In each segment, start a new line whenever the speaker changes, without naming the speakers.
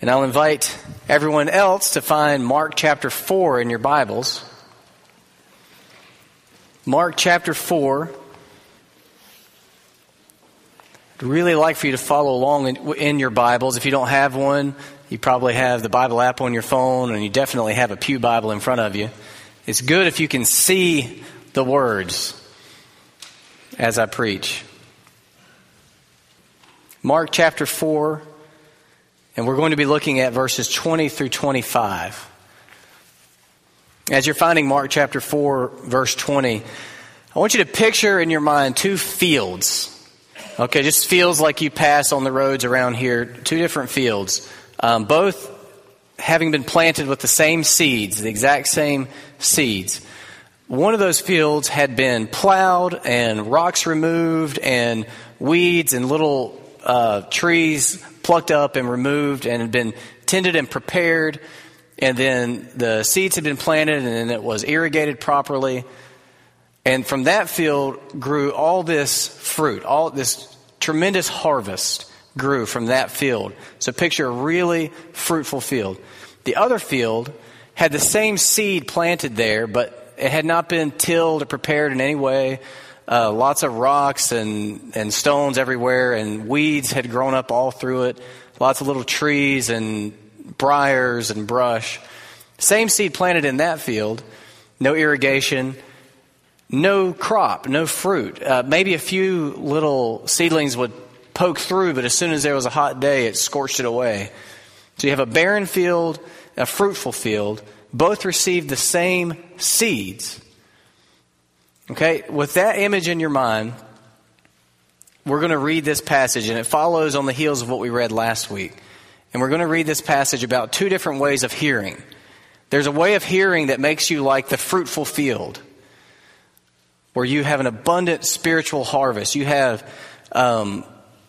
And I'll invite everyone else to find Mark chapter 4 in your Bibles. Mark chapter 4. I'd really like for you to follow along in, in, your Bibles. If you don't have one, you probably have the Bible app on your phone, and you definitely have a Pew Bible in front of you. It's good if you can see the words as I preach. Mark chapter 4, and we're going to be looking at verses 20 through 25. As you're finding Mark chapter 4, verse 20, I want you to picture in your mind two fields. Okay, just fields like you pass on the roads around here, two different fields, um, both having been planted with the same seeds, the exact same seeds. One of those fields had been plowed and rocks removed and weeds and little uh, trees plucked up and removed and had been tended and prepared. And then the seeds had been planted and then it was irrigated properly. And from that field grew all this fruit, all this tremendous harvest grew from that field. So picture a really fruitful field. The other field had the same seed planted there, but it had not been tilled or prepared in any way. Uh, lots of rocks and, and stones everywhere, and weeds had grown up all through it. Lots of little trees and briars and brush. Same seed planted in that field, no irrigation, no crop, no fruit. Uh, maybe a few little seedlings would poke through, but as soon as there was a hot day, it scorched it away. So you have a barren field, a fruitful field. Both received the same seeds. Okay, with that image in your mind, we're going to read this passage, and it follows on the heels of what we read last week. And we're going to read this passage about two different ways of hearing. There's a way of hearing that makes you like the fruitful field, where you have an abundant spiritual harvest. You have um,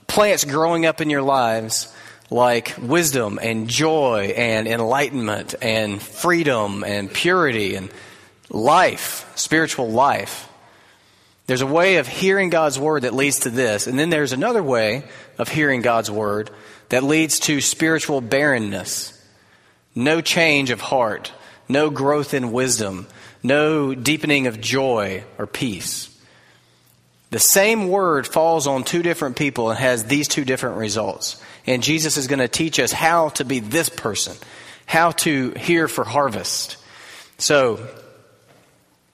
plants growing up in your lives like wisdom and joy and enlightenment and freedom and purity and life, spiritual life. There's a way of hearing God's word that leads to this, and then there's another way of hearing God's word that leads to spiritual barrenness. No change of heart, no growth in wisdom, no deepening of joy or peace. The same word falls on two different people and has these two different results. And Jesus is going to teach us how to be this person, how to hear for harvest. So,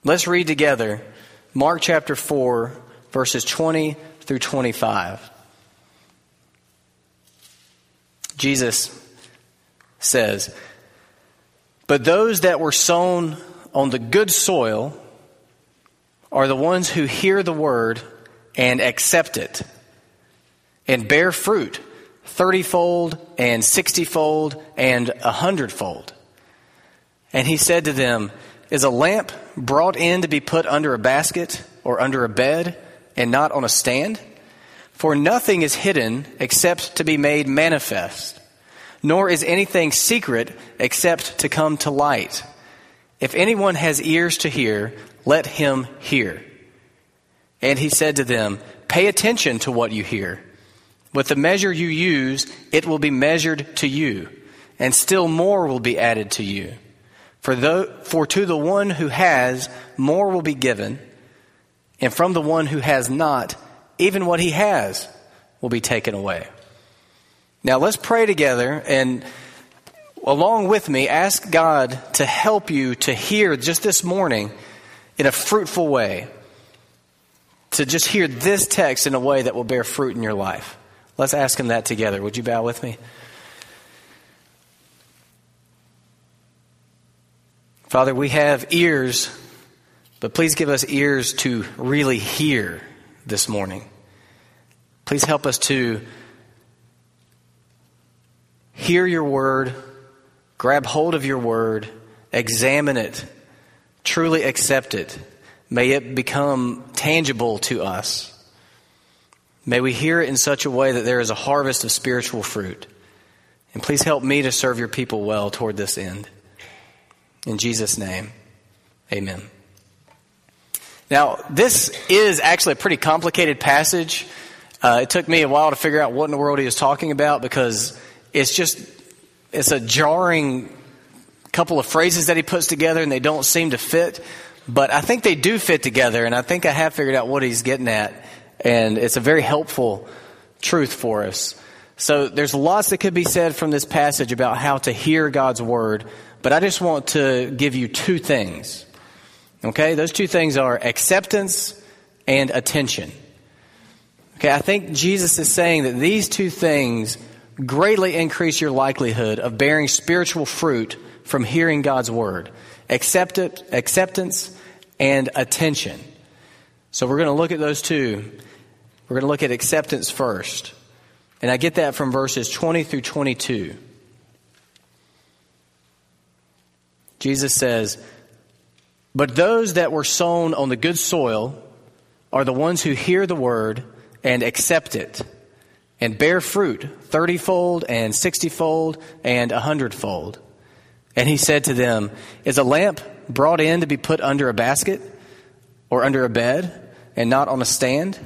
let's read together Mark chapter 4, verses 20 through 25. Jesus says, But those that were sown on the good soil are the ones who hear the word and accept it and bear fruit thirtyfold and sixtyfold and a hundredfold. And he said to them, Is a lamp brought in to be put under a basket or under a bed and not on a stand? For nothing is hidden except to be made manifest, nor is anything secret except to come to light. If anyone has ears to hear, let him hear. And he said to them, Pay attention to what you hear. With the measure you use, it will be measured to you, and still more will be added to you. For, for to the one who has, more will be given, and from the one who has not, even what he has will be taken away. Now let's pray together and along with me ask God to help you to hear just this morning in a fruitful way. To just hear this text in a way that will bear fruit in your life. Let's ask him that together. Would you bow with me? Father, we have ears, but please give us ears to really hear this morning. Please help us to hear your word, grab hold of your word, examine it, truly accept it. May it become tangible to us. May we hear it in such a way that there is a harvest of spiritual fruit. And please help me to serve your people well toward this end. In Jesus' name, amen. Now, this is actually a pretty complicated passage. Uh, it took me a while to figure out what in the world he was talking about because it's just it's a jarring couple of phrases that he puts together and they don't seem to fit. But I think they do fit together, and I think I have figured out what he's getting at. And it's a very helpful truth for us. So there's lots that could be said from this passage about how to hear God's word, but I just want to give you two things. Okay? Those two things are acceptance and attention. Okay, I think Jesus is saying that these two things greatly increase your likelihood of bearing spiritual fruit from hearing God's word acceptance and attention. So we're going to look at those two. We're going to look at acceptance first. And I get that from verses 20 through 22. Jesus says, But those that were sown on the good soil are the ones who hear the word and accept it and bear fruit thirtyfold and sixtyfold and a hundredfold. And he said to them, Is a lamp brought in to be put under a basket or under a bed and not on a stand?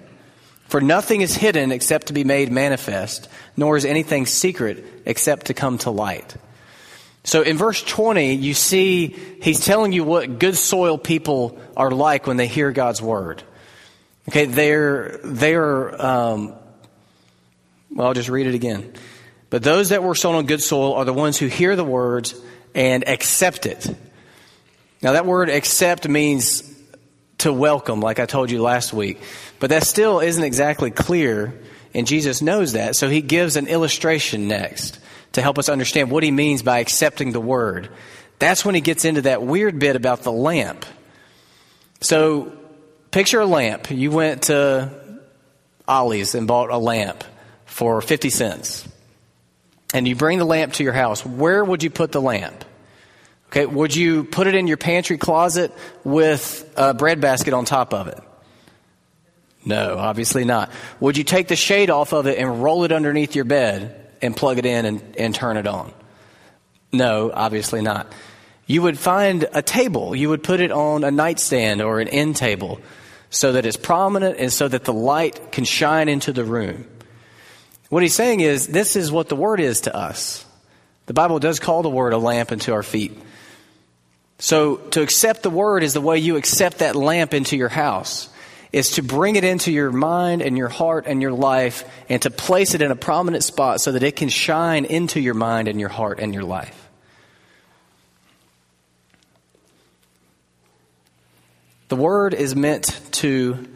For nothing is hidden except to be made manifest, nor is anything secret except to come to light. So in verse 20, you see he's telling you what good soil people are like when they hear God's word. Okay, they're, they're, um, well, I'll just read it again. But those that were sown on good soil are the ones who hear the words and accept it. Now, that word accept means to welcome, like I told you last week. But that still isn't exactly clear, and Jesus knows that, so he gives an illustration next to help us understand what he means by accepting the word. That's when he gets into that weird bit about the lamp. So, picture a lamp. You went to Ollie's and bought a lamp for 50 cents. And you bring the lamp to your house. Where would you put the lamp? Okay, would you put it in your pantry closet with a bread basket on top of it? No, obviously not. Would you take the shade off of it and roll it underneath your bed and plug it in and, and turn it on? No, obviously not. You would find a table. You would put it on a nightstand or an end table so that it's prominent and so that the light can shine into the room. What he's saying is, this is what the Word is to us. The Bible does call the Word a lamp unto our feet. So to accept the Word is the way you accept that lamp into your house. Is to bring it into your mind and your heart and your life and to place it in a prominent spot so that it can shine into your mind and your heart and your life. The Word is meant to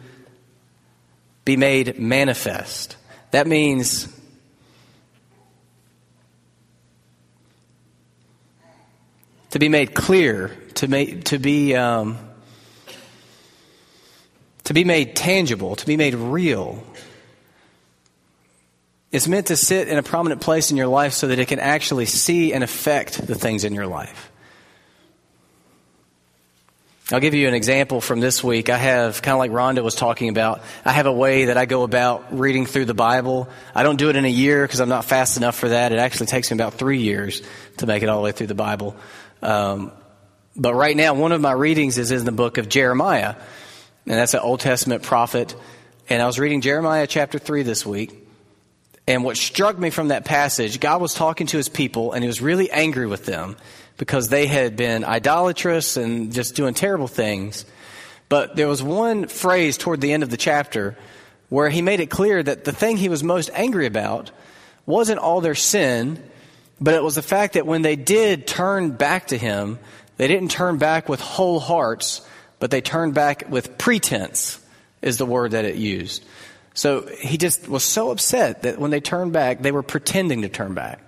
be made manifest. That means to be made clear, to, make, to, be, um, to be made tangible, to be made real. It's meant to sit in a prominent place in your life so that it can actually see and affect the things in your life. I'll give you an example from this week. I have, kind of like Rhonda was talking about, I have a way that I go about reading through the Bible. I don't do it in a year because I'm not fast enough for that. It actually takes me about three years to make it all the way through the Bible. Um, but right now, one of my readings is in the book of Jeremiah, and that's an Old Testament prophet. And I was reading Jeremiah chapter 3 this week. And what struck me from that passage, God was talking to his people, and he was really angry with them because they had been idolatrous and just doing terrible things. But there was one phrase toward the end of the chapter where he made it clear that the thing he was most angry about wasn't all their sin, but it was the fact that when they did turn back to him, they didn't turn back with whole hearts, but they turned back with pretense, is the word that it used. So he just was so upset that when they turned back, they were pretending to turn back.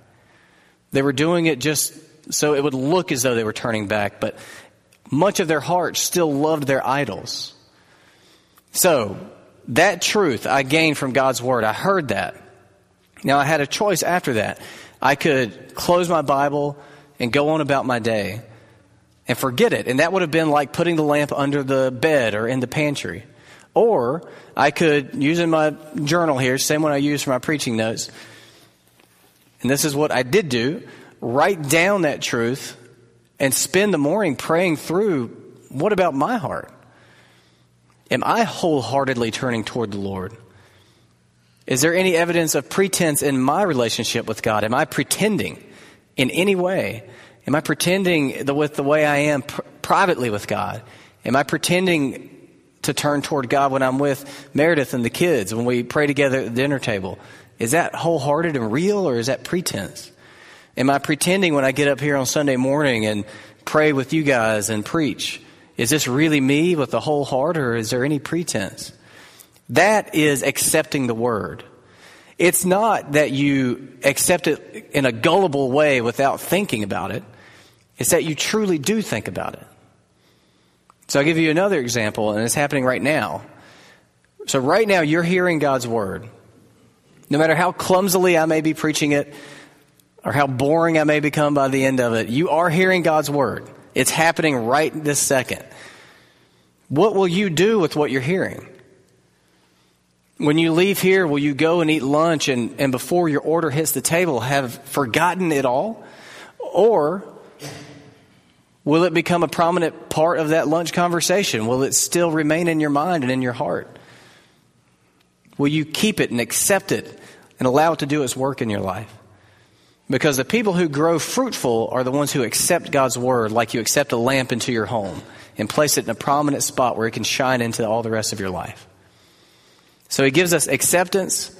They were doing it just so it would look as though they were turning back, but much of their heart still loved their idols. So, that truth I gained from God's Word. I heard that. Now, I had a choice after that. I could close my Bible and go on about my day and forget it. And that would have been like putting the lamp under the bed or in the pantry. Or I could, using my journal here, same one I use for my preaching notes, and this is what I did do write down that truth and spend the morning praying through what about my heart? Am I wholeheartedly turning toward the Lord? Is there any evidence of pretense in my relationship with God? Am I pretending? in any way? Am I pretending the, with the way I am pr- privately with God? Am I pretending to turn toward God when I'm with Meredith and the kids, when we pray together at the dinner table? Is that wholehearted and real, or is that pretense? Am I pretending when I get up here on Sunday morning and pray with you guys and preach? Is this really me with the whole heart, or is there any pretense? That is accepting the word. It's not that you accept it in a gullible way without thinking about it. It's that you truly do think about it. So I'll give you another example, and it's happening right now. So, right now, you're hearing God's word. No matter how clumsily I may be preaching it or how boring I may become by the end of it, you are hearing God's word. It's happening right this second. What will you do with what you're hearing? When you leave here, will you go and eat lunch and, and before your order hits the table have forgotten it all? Or will it become a prominent part of that lunch conversation? Will it still remain in your mind and in your heart? Will you keep it and accept it and allow it to do its work in your life? Because the people who grow fruitful are the ones who accept God's word like you accept a lamp into your home and place it in a prominent spot where it can shine into all the rest of your life. So he gives us acceptance,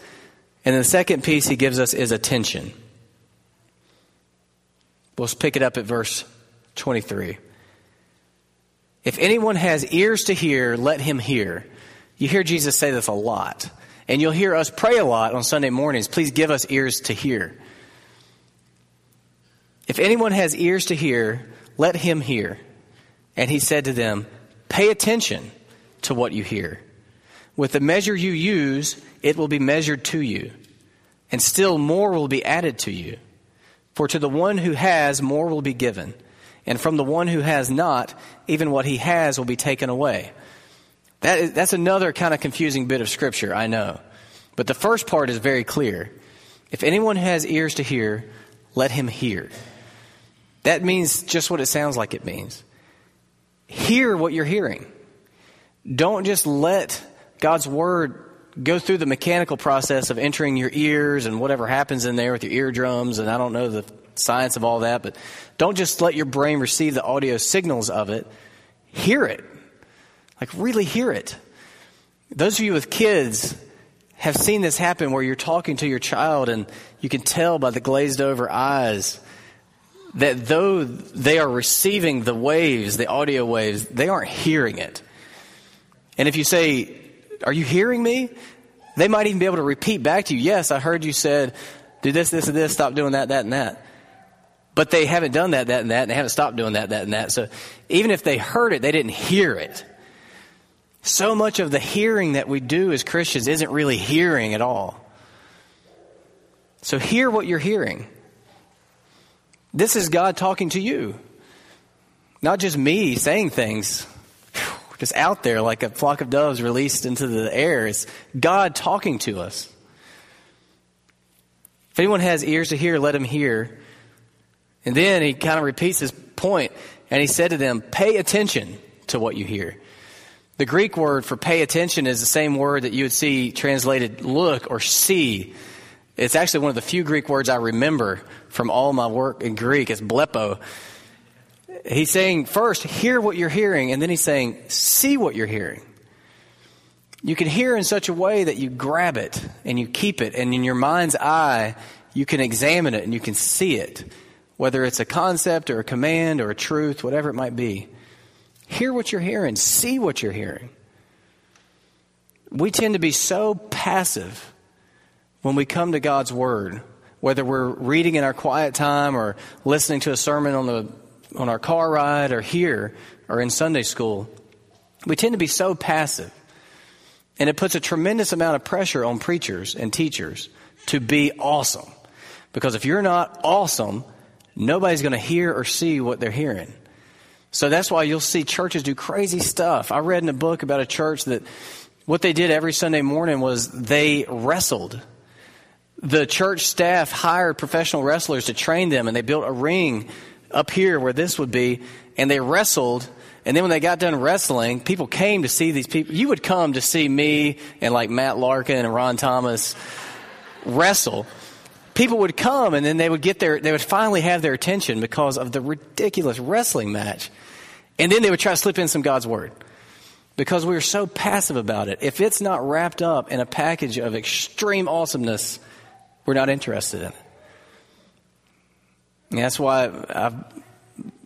and the second piece he gives us is attention. We'll pick it up at verse 23. If anyone has ears to hear, let him hear. You hear Jesus say this a lot. And you'll hear us pray a lot on Sunday mornings. Please give us ears to hear. If anyone has ears to hear, let him hear. And he said to them, Pay attention to what you hear. With the measure you use, it will be measured to you, and still more will be added to you. For to the one who has, more will be given, and from the one who has not, even what he has will be taken away. That is, that's another kind of confusing bit of scripture, I know. But the first part is very clear. If anyone has ears to hear, let him hear. That means just what it sounds like it means. Hear what you're hearing. Don't just let God's Word go through the mechanical process of entering your ears and whatever happens in there with your eardrums, and I don't know the science of all that, but don't just let your brain receive the audio signals of it. Hear it. Like, really hear it. Those of you with kids have seen this happen where you're talking to your child and you can tell by the glazed over eyes that though they are receiving the waves, the audio waves, they aren't hearing it. And if you say, are you hearing me? They might even be able to repeat back to you, Yes, I heard you said, do this, this, and this, stop doing that, that, and that. But they haven't done that, that, and that, and they haven't stopped doing that, that, and that. So even if they heard it, they didn't hear it. So much of the hearing that we do as Christians isn't really hearing at all. So hear what you're hearing. This is God talking to you, not just me saying things just out there like a flock of doves released into the air. It's God talking to us. If anyone has ears to hear, let him hear. And then he kind of repeats his point, and he said to them, Pay attention to what you hear. The Greek word for pay attention is the same word that you would see translated look or see. It's actually one of the few Greek words I remember from all my work in Greek. It's blepo he's saying first, hear what you're hearing, and then he's saying, see what you're hearing. You can hear in such a way that you grab it and you keep it, and in your mind's eye, you can examine it and you can see it, whether it's a concept or a command or a truth, whatever it might be. Hear what you're hearing, see what you're hearing. We tend to be so passive when we come to God's Word, whether we're reading in our quiet time or listening to a sermon on the on our car ride or here or in Sunday school, we tend to be so passive. And it puts a tremendous amount of pressure on preachers and teachers to be awesome. Because if you're not awesome, nobody's going to hear or see what they're hearing. So that's why you'll see churches do crazy stuff. I read in a book about a church that what they did every Sunday morning was they wrestled. The church staff hired professional wrestlers to train them, and they built a ring up here where this would be, and they wrestled. And then when they got done wrestling, people came to see these people. You would come to see me and like Matt Larkin and Ron Thomas wrestle. People would come and then they would get their, they would finally have their attention because of the ridiculous wrestling match. And then they would try to slip in some God's word because we are so passive about it. If it's not wrapped up in a package of extreme awesomeness, we're not interested in it. And that's why I've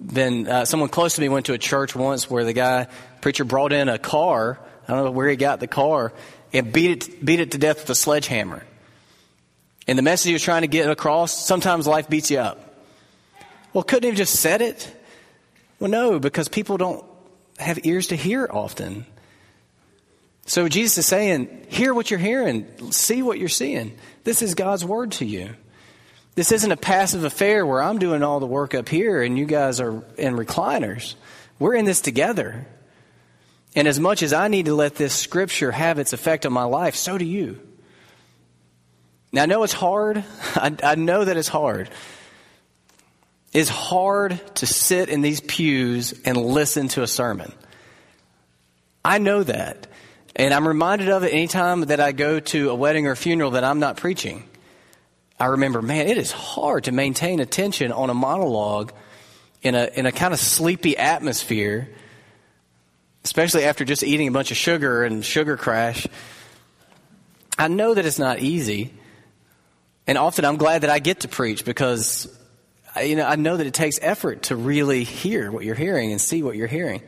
been, uh, someone close to me went to a church once where the guy, preacher brought in a car. I don't know where he got the car and beat it, beat it to death with a sledgehammer. And the message was trying to get across, sometimes life beats you up. Well, couldn't he have just said it? Well, no, because people don't have ears to hear often. So Jesus is saying, hear what you're hearing, see what you're seeing. This is God's word to you. This isn't a passive affair where I'm doing all the work up here and you guys are in recliners. We're in this together. And as much as I need to let this scripture have its effect on my life, so do you. Now, I know it's hard. I, I know that it's hard. It's hard to sit in these pews and listen to a sermon. I know that. And I'm reminded of it anytime that I go to a wedding or a funeral that I'm not preaching. I remember, man, it is hard to maintain attention on a monologue in a, in a kind of sleepy atmosphere, especially after just eating a bunch of sugar and sugar crash. I know that it's not easy. And often I'm glad that I get to preach because you know, I know that it takes effort to really hear what you're hearing and see what you're hearing.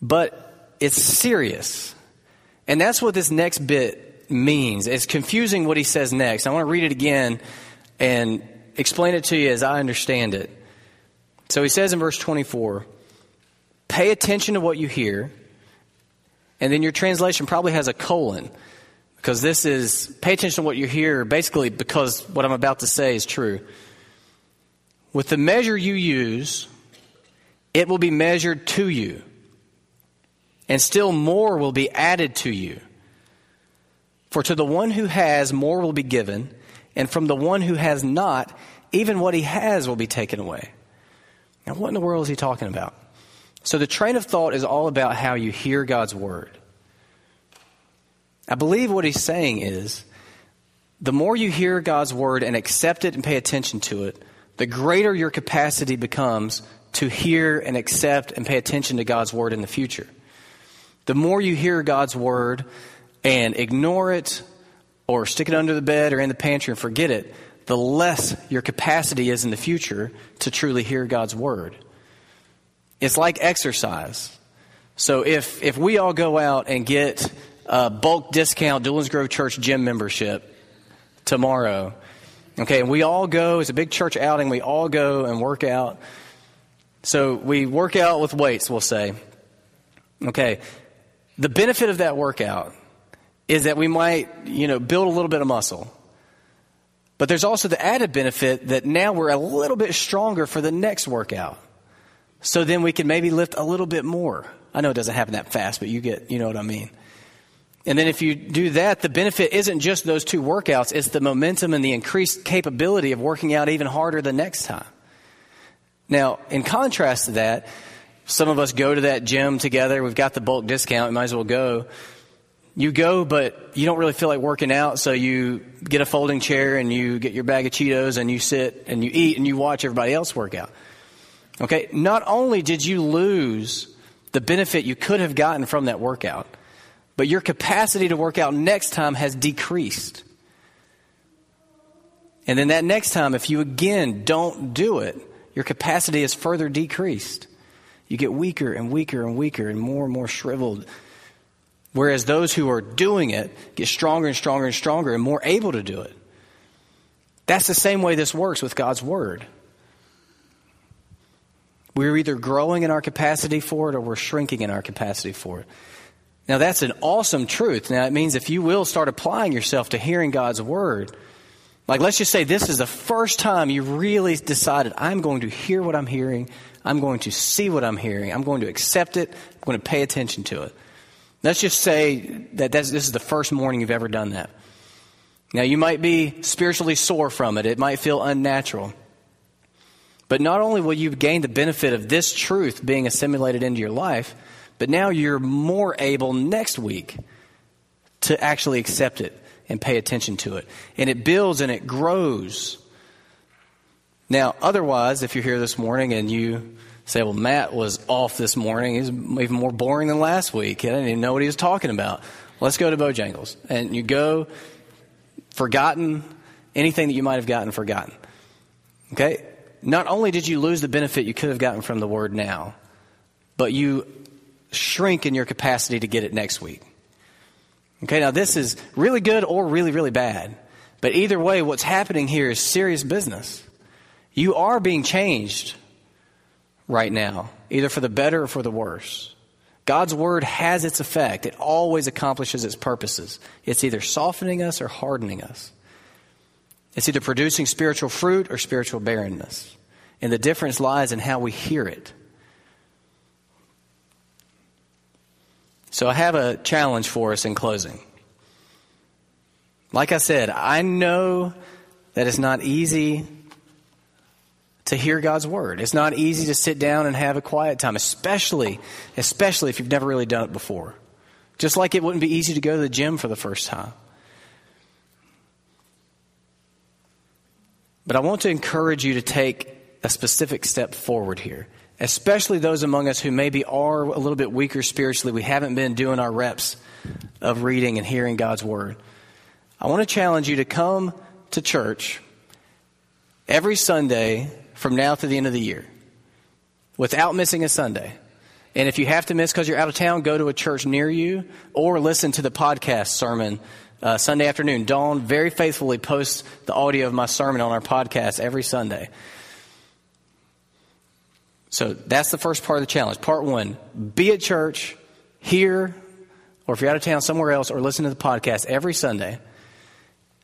But it's serious. And that's what this next bit means. It's confusing what he says next. I want to read it again and explain it to you as I understand it. So he says in verse 24, pay attention to what you hear. And then your translation probably has a colon because this is pay attention to what you hear basically because what I'm about to say is true. With the measure you use, it will be measured to you, and still more will be added to you. For to the one who has, more will be given, and from the one who has not, even what he has will be taken away. Now, what in the world is he talking about? So, the train of thought is all about how you hear God's word. I believe what he's saying is the more you hear God's word and accept it and pay attention to it, the greater your capacity becomes to hear and accept and pay attention to God's word in the future. The more you hear God's word and ignore it or stick it under the bed or in the pantry and forget it, the less your capacity is in the future to truly hear God's word. It's like exercise. So if, if we all go out and get a bulk discount Doolin's Grove Church gym membership tomorrow, Okay, and we all go, it's a big church outing, we all go and work out. So we work out with weights, we'll say. Okay, the benefit of that workout is that we might, you know, build a little bit of muscle. But there's also the added benefit that now we're a little bit stronger for the next workout. So then we can maybe lift a little bit more. I know it doesn't happen that fast, but you get, you know what I mean. And then if you do that, the benefit isn't just those two workouts, it's the momentum and the increased capability of working out even harder the next time. Now, in contrast to that, some of us go to that gym together. We've got the bulk discount. We might as well go. You go, but you don't really feel like working out, so you get a folding chair and you get your bag of Cheetos and you sit and you eat and you watch everybody else work out. Okay, not only did you lose the benefit you could have gotten from that workout, but your capacity to work out next time has decreased. And then that next time, if you again don't do it, your capacity is further decreased. You get weaker and weaker and weaker and more and more shriveled. Whereas those who are doing it get stronger and stronger and stronger and more able to do it. That's the same way this works with God's Word. We're either growing in our capacity for it or we're shrinking in our capacity for it. Now, that's an awesome truth. Now, it means if you will start applying yourself to hearing God's word, like let's just say this is the first time you really decided, I'm going to hear what I'm hearing, I'm going to see what I'm hearing, I'm going to accept it, I'm going to pay attention to it. Let's just say that this is the first morning you've ever done that. Now, you might be spiritually sore from it, it might feel unnatural. But not only will you gain the benefit of this truth being assimilated into your life, but now you're more able next week to actually accept it and pay attention to it. And it builds and it grows. Now, otherwise, if you're here this morning and you say, well, Matt was off this morning, he's even more boring than last week. I didn't even know what he was talking about. Let's go to Bojangles. And you go, forgotten, anything that you might have gotten forgotten. Okay? Not only did you lose the benefit you could have gotten from the word now, but you shrink in your capacity to get it next week. Okay, now this is really good or really, really bad. But either way, what's happening here is serious business. You are being changed right now, either for the better or for the worse. God's word has its effect, it always accomplishes its purposes. It's either softening us or hardening us. It's either producing spiritual fruit or spiritual barrenness. And the difference lies in how we hear it. So I have a challenge for us in closing. Like I said, I know that it's not easy to hear God's word. It's not easy to sit down and have a quiet time, especially especially if you've never really done it before. Just like it wouldn't be easy to go to the gym for the first time. But I want to encourage you to take a specific step forward here, especially those among us who maybe are a little bit weaker spiritually. We haven't been doing our reps of reading and hearing God's word. I want to challenge you to come to church every Sunday from now to the end of the year without missing a Sunday. And if you have to miss because you're out of town, go to a church near you or listen to the podcast sermon uh, Sunday afternoon. Dawn very faithfully posts the audio of my sermon on our podcast every Sunday. So that's the first part of the challenge. Part one be at church, here, or if you're out of town somewhere else, or listen to the podcast every Sunday.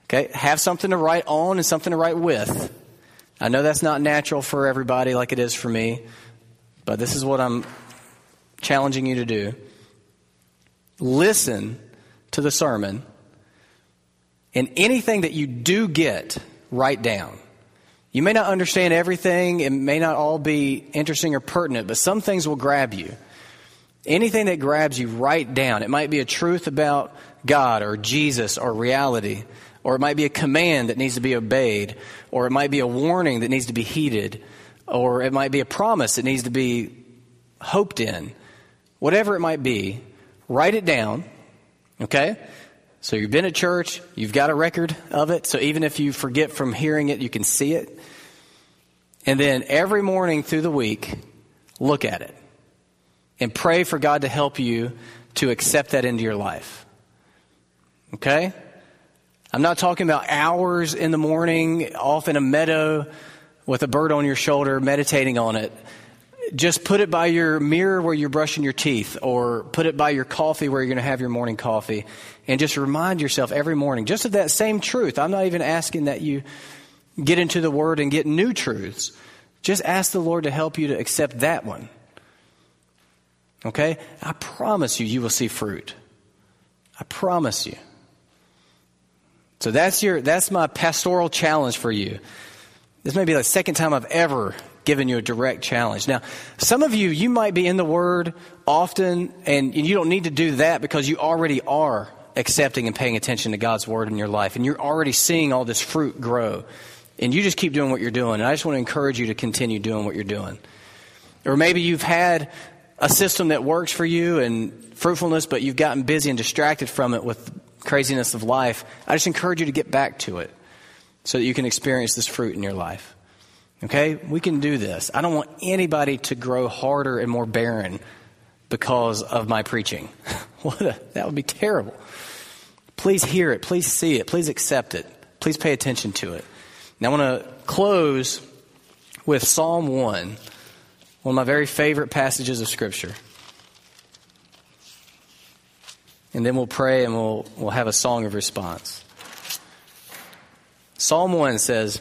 Okay? Have something to write on and something to write with. I know that's not natural for everybody like it is for me, but this is what I'm challenging you to do. Listen to the sermon, and anything that you do get, write down. You may not understand everything, it may not all be interesting or pertinent, but some things will grab you. Anything that grabs you, write down. It might be a truth about God or Jesus or reality or it might be a command that needs to be obeyed, or it might be a warning that needs to be heeded, or it might be a promise that needs to be hoped in. Whatever it might be, write it down, okay? So you've been at church, you've got a record of it, so even if you forget from hearing it, you can see it. And then every morning through the week, look at it and pray for God to help you to accept that into your life. Okay? I'm not talking about hours in the morning off in a meadow with a bird on your shoulder meditating on it. Just put it by your mirror where you're brushing your teeth, or put it by your coffee where you're going to have your morning coffee, and just remind yourself every morning just of that same truth. I'm not even asking that you get into the Word and get new truths. Just ask the Lord to help you to accept that one. Okay? I promise you, you will see fruit. I promise you. So that's your that's my pastoral challenge for you. This may be the second time I've ever given you a direct challenge. Now, some of you you might be in the word often and you don't need to do that because you already are accepting and paying attention to God's word in your life and you're already seeing all this fruit grow. And you just keep doing what you're doing. And I just want to encourage you to continue doing what you're doing. Or maybe you've had a system that works for you and fruitfulness, but you've gotten busy and distracted from it with craziness of life, I just encourage you to get back to it so that you can experience this fruit in your life. Okay? We can do this. I don't want anybody to grow harder and more barren because of my preaching. what a, that would be terrible. Please hear it. Please see it. Please accept it. Please pay attention to it. Now, I want to close with Psalm 1, one of my very favorite passages of Scripture and then we'll pray and we'll, we'll have a song of response. Psalm 1 says,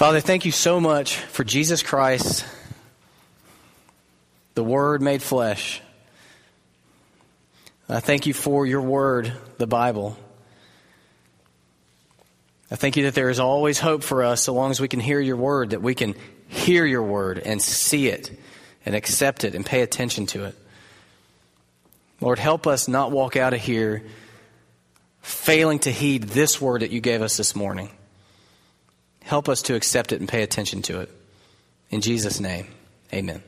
Father, thank you so much for Jesus Christ, the Word made flesh. I thank you for your Word, the Bible. I thank you that there is always hope for us so long as we can hear your Word, that we can hear your Word and see it and accept it and pay attention to it. Lord, help us not walk out of here failing to heed this word that you gave us this morning. Help us to accept it and pay attention to it. In Jesus' name, amen.